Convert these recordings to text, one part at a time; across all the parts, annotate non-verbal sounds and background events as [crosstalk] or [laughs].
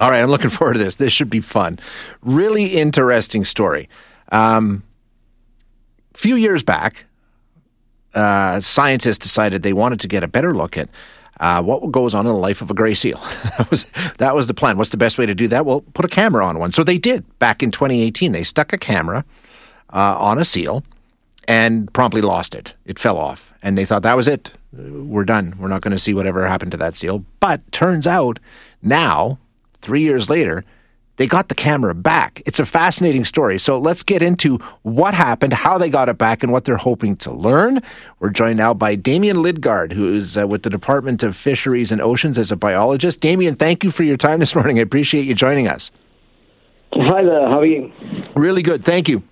All right, I'm looking forward to this. This should be fun. Really interesting story. Um, a few years back, uh, scientists decided they wanted to get a better look at uh, what goes on in the life of a gray seal. [laughs] that was that was the plan. What's the best way to do that? Well, put a camera on one. So they did back in 2018. They stuck a camera uh, on a seal and promptly lost it. It fell off, and they thought that was it. We're done. We're not going to see whatever happened to that seal. But turns out now, three years later, they got the camera back. It's a fascinating story. So let's get into what happened, how they got it back, and what they're hoping to learn. We're joined now by Damian Lidgard, who is uh, with the Department of Fisheries and Oceans as a biologist. Damian, thank you for your time this morning. I appreciate you joining us. Hi there. How are you? Really good. Thank you.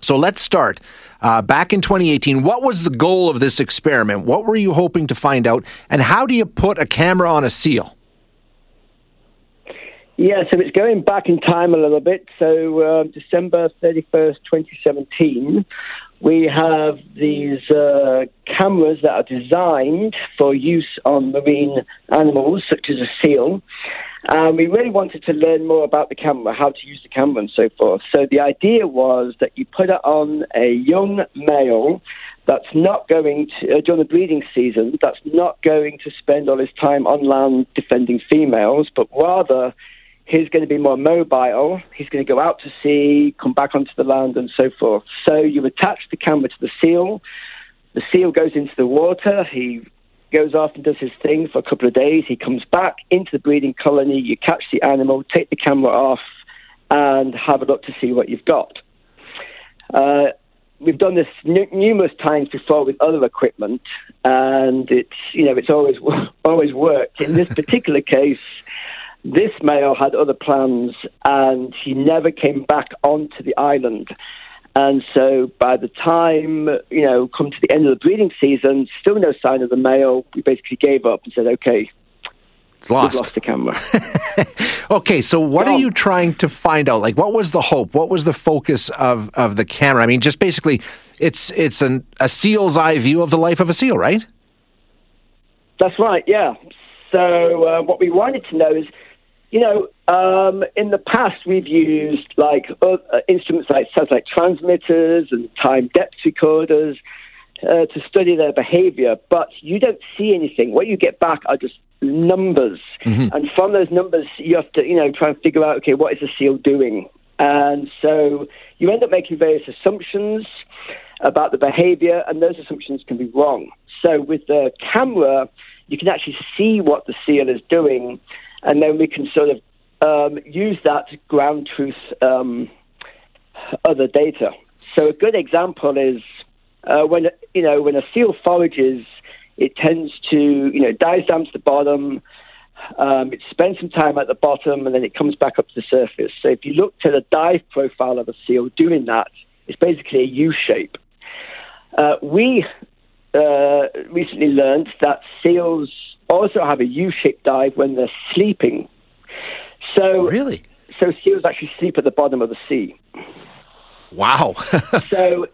So let's start. Uh, back in 2018, what was the goal of this experiment? What were you hoping to find out? And how do you put a camera on a seal? Yeah, so it's going back in time a little bit. So uh, December 31st, 2017, we have these uh, cameras that are designed for use on marine animals, such as a seal. We really wanted to learn more about the camera, how to use the camera, and so forth. So the idea was that you put it on a young male that's not going to, uh, during the breeding season, that's not going to spend all his time on land defending females, but rather he's going to be more mobile. He's going to go out to sea, come back onto the land, and so forth. So you attach the camera to the seal. The seal goes into the water. He goes off and does his thing for a couple of days. He comes back into the breeding colony. You catch the animal, take the camera off, and have a look to see what you've got. Uh, we've done this n- numerous times before with other equipment, and it's you know it's always [laughs] always worked. In this particular case, this male had other plans and he never came back onto the island. And so by the time, you know, come to the end of the breeding season, still no sign of the male, we basically gave up and said, okay, it's lost. We've lost the camera. [laughs] okay, so what are you trying to find out? Like, what was the hope? What was the focus of, of the camera? I mean, just basically, it's it's an, a seal's eye view of the life of a seal, right? That's right, yeah. So uh, what we wanted to know is you know, um, in the past we've used like uh, instruments like satellite transmitters and time depth recorders uh, to study their behavior, but you don't see anything. What you get back are just numbers, mm-hmm. and from those numbers you have to, you know, try and figure out, okay, what is the seal doing? And so you end up making various assumptions about the behavior, and those assumptions can be wrong. So with the camera, you can actually see what the seal is doing and then we can sort of um, use that ground truth um, other data. So a good example is uh, when you know when a seal forages, it tends to you know dives down to the bottom. Um, it spends some time at the bottom and then it comes back up to the surface. So if you look to the dive profile of a seal doing that, it's basically a U shape. Uh, we uh, recently learned that seals also have a U-shaped dive when they're sleeping. So really, so seals actually sleep at the bottom of the sea. Wow. [laughs] so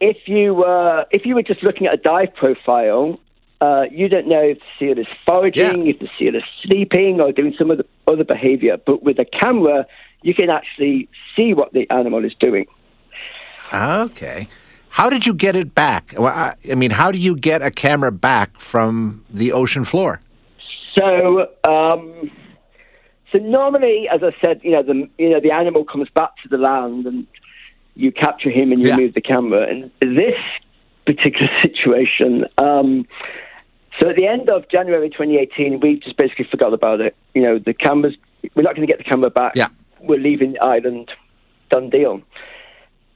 if you uh, if you were just looking at a dive profile, uh, you don't know if the seal is foraging, yeah. if the seal is sleeping, or doing some of the other behavior. But with a camera, you can actually see what the animal is doing. Okay. How did you get it back? I mean, how do you get a camera back from the ocean floor? So, um, so normally, as I said, you know, the you know the animal comes back to the land, and you capture him and you yeah. move the camera. And this particular [laughs] situation, um, so at the end of January 2018, we just basically forgot about it. You know, the cameras, we're not going to get the camera back. Yeah. We're leaving the island. Done deal.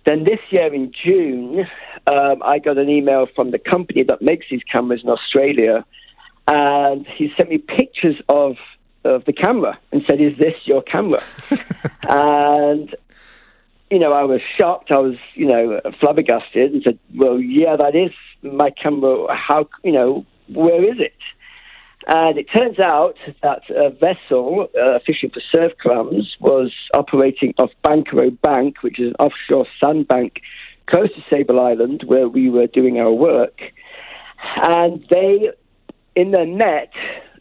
Then this year in June, um, I got an email from the company that makes these cameras in Australia, and he sent me pictures of of the camera and said, "Is this your camera?" [laughs] and you know, I was shocked. I was, you know, flabbergasted and said, "Well, yeah, that is my camera. How, you know, where is it?" And it turns out that a vessel uh, fishing for surf clams was operating off Banquereau Bank, which is an offshore sandbank close to Sable Island, where we were doing our work. And they, in the net,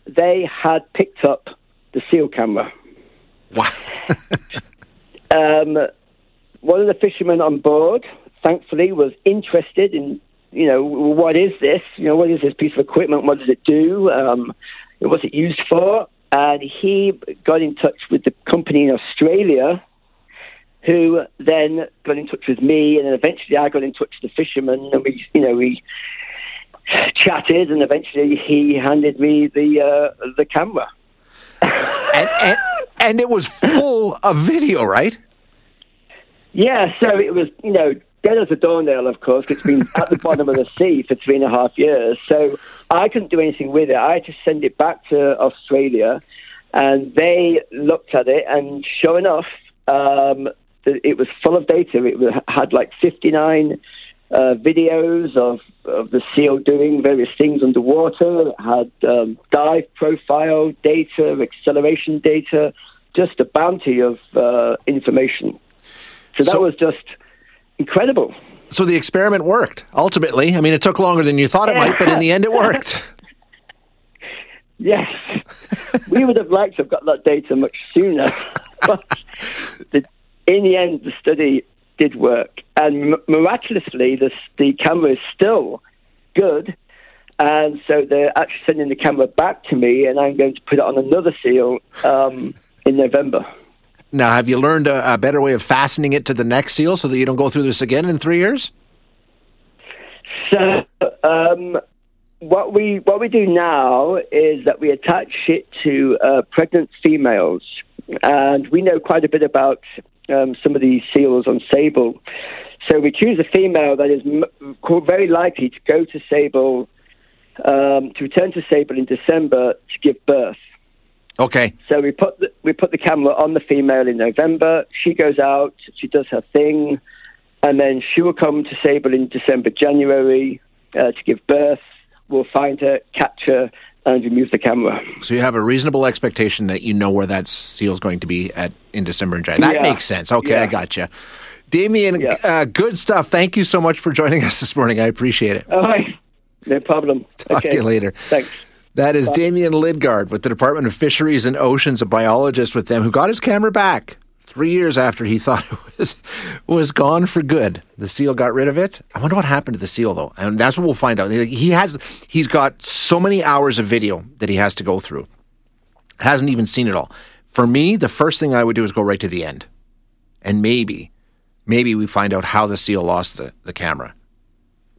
they had picked up the seal camera. Wow. [laughs] um, one of the fishermen on board, thankfully, was interested in you know, what is this? You know, what is this piece of equipment? What does it do? Um, what's it used for? And he got in touch with the company in Australia, who then got in touch with me, and then eventually I got in touch with the fisherman, and we, you know, we chatted, and eventually he handed me the uh, the camera. and, and, and it was full of video, right? Yeah, so it was, you know, dead as a doornail, of course, because it's been at the bottom of the sea for three and a half years. So I couldn't do anything with it. I had to send it back to Australia, and they looked at it, and sure enough, um, it was full of data. It had like 59 uh, videos of, of the seal doing various things underwater. It had um, dive profile data, acceleration data, just a bounty of uh, information. So that so- was just incredible. So the experiment worked ultimately. I mean, it took longer than you thought it might, but in the end, it [laughs] worked. yes, we would have liked to have got that data much sooner, [laughs] but the, in the end, the study did work, and miraculously, the the camera is still good. And so they're actually sending the camera back to me, and I'm going to put it on another seal um, in November. Now, have you learned a, a, better way of fastening it to the next seal so that you don't go through this again in three years? So, um, what we what we do now is that we attach it to uh, pregnant females, and we know quite a bit about um, some of these seals on sable. So we choose a female that is m- very likely to go to sable, um, to return to sable in December to give birth. Okay. So we put the, we put the camera on the female in November. She goes out, she does her thing, and then she will come to Sable in December, January uh, to give birth. We'll find her, catch her, and you remove the camera. So you have a reasonable expectation that you know where that seal is going to be at in December and January. That yeah. makes sense. Okay, yeah. I got you. Damian, yeah. uh, good stuff. Thank you so much for joining [laughs] us this morning. I appreciate it. All right. No problem. [laughs] Talk okay. to you later. Thanks. That is Damian Lidgard with the Department of Fisheries and Oceans, a biologist with them who got his camera back three years after he [laughs] thought it was was gone for good. The seal got rid of it. I wonder what happened to the seal though, and that's what we'll find out. He has he's got so many hours of video that he has to go through. Hasn't even seen it all. For me, the first thing I would do is go right to the end, and maybe, maybe we find out how the seal lost the the camera.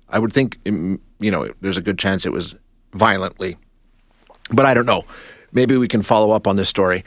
I would think, mm, you know, there's a good chance it was violently but I don't know. Maybe we can follow up on this story.